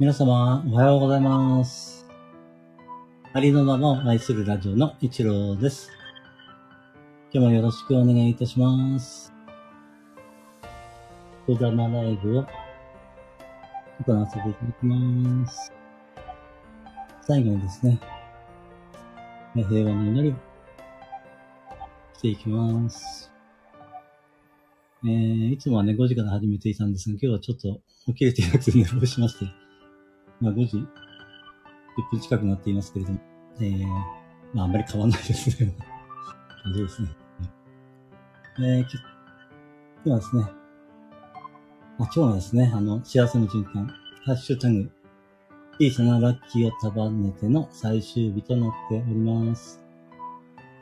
皆様、おはようございます。ありのままを愛するラジオの一郎です。今日もよろしくお願いいたします。お邪魔ライブを行わせていただきます。最後にですね、平和の祈りをしていきます。えー、いつもはね、5時から始めていたんですが、今日はちょっと起きれていなくて寝坊しまして、まあ5時10分近くなっていますけれども、えー、まああんまり変わんないですね。感じですね。えー、今日はですね、あ今日はですね、あの、幸せの循環、ハッシュタグ、小さなラッキーを束ねての最終日となっております。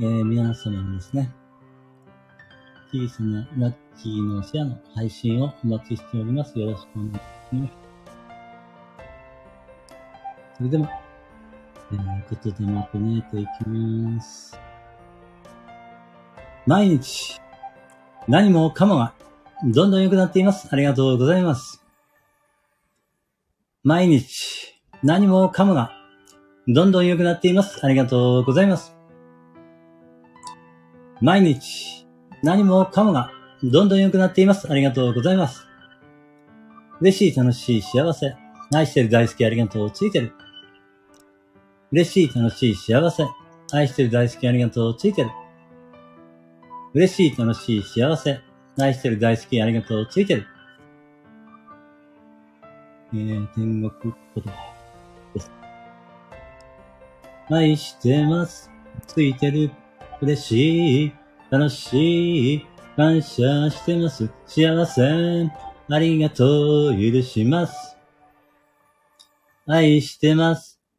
えー、皆様のですね、小さなラッキーのシェアの配信をお待ちしております。よろしくお願いします。それでは、えー、言霊とねていきます。毎日、何もかもが、どんどん良くなっています。ありがとうございます。毎日、何もかもが、どんどん良くなっています。ありがとうございます。毎日、何もかもが、どんどん良くなっています。ありがとうございます。嬉しい、楽しい、幸せ。愛してる、大好き、ありがとう、ついてる。嬉しい、楽しい、幸せ。愛してる、大好き、ありがとう、ついてる。嬉しい、楽しい、幸せ。愛してる、大好き、ありがとう、ついてる。えー、天国言葉です。愛してます。ついてる。嬉しい。楽しい。感謝してます。幸せ。ありがとう。許します。愛してます。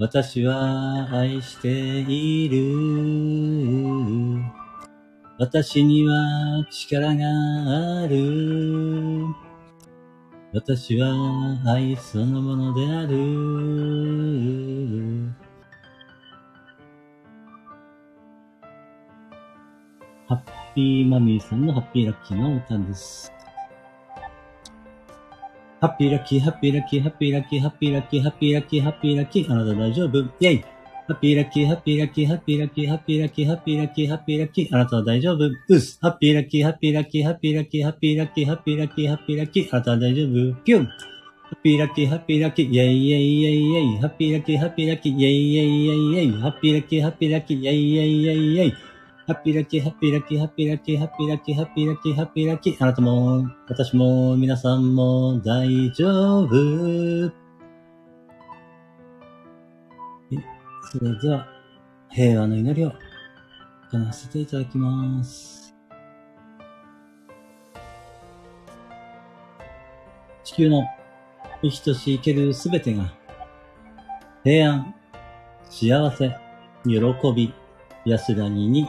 私は愛している。私には力がある。私は愛そのものである。ハッピーマミーさんのハッピーラッキーの歌です。ハッピーラッキー、ハッピーラッキー、ハッピーラッキー、ハッピーラッキー、ハッピーラッキー、ハッピーラッキー、あなた大丈夫？イェイ。ハッピーラッキー、ハッピーラッキー、ハッピーラッキー、ハッピーラッキー、ハッピーラッキー、ハッピーラッキー、あなたは大丈夫？うす。ハッピーラッキー、ハッピーラッキー、ハッピーラッキー、ハッピーラッキー、ハッピーラッキー、ハッピーラッキー、あなたは大丈夫？ピュン。ハッピーラッキー、ハッピーラッキー、イェイイェイイェイイェイ、ハッピーラッキー、ハッピーラッキー、イェイイェイイェイイェイ、ハッピーラッキー、ハッピーラッキー、イェイイェイイェイイェイ、ハッピーラッキー、ハッピーラッキー、ハッピーラッキー、ハッピーラッキー、ハッピーラッキー、ハッピーラッキー、あなたも、私も、皆さんも大丈夫。それでは、平和の祈りを行わせていただきます。地球の生きとし生けるすべてが、平安、幸せ、喜び、安らぎに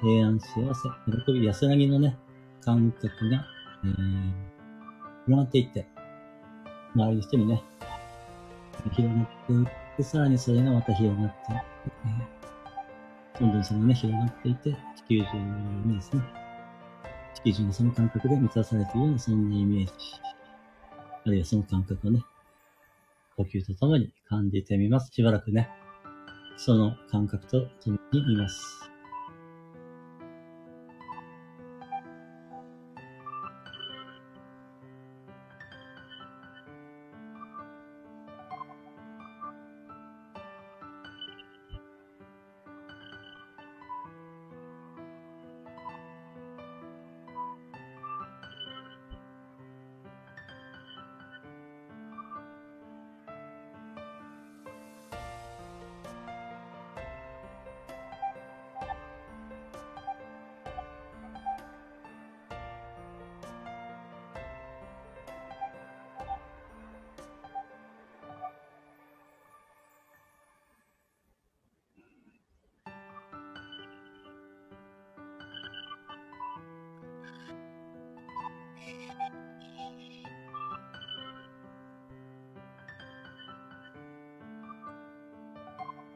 平安、幸せ、喜び、安らぎのね、感覚が、えー、広がっていって、周りの人にね、広がっていって、さらにそれがまた広がっていって、どんどんそれがね、広がっていって、地球上にですね、地球上のその感覚で満たされているような、そんなイメージ。あるいはその感覚をね、呼吸とともに感じてみます。しばらくね、その感覚とともにいます。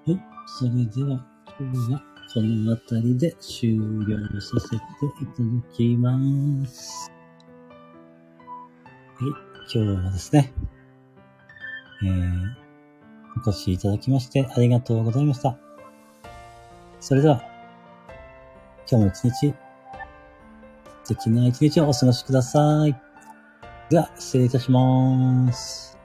はい。それでは、今日はこの辺りで終了させていただきます。はい。今日はですね、えー、お越しいただきましてありがとうございました。それでは、今日も一日、素敵な一日をお過ごしください。では、失礼いたします。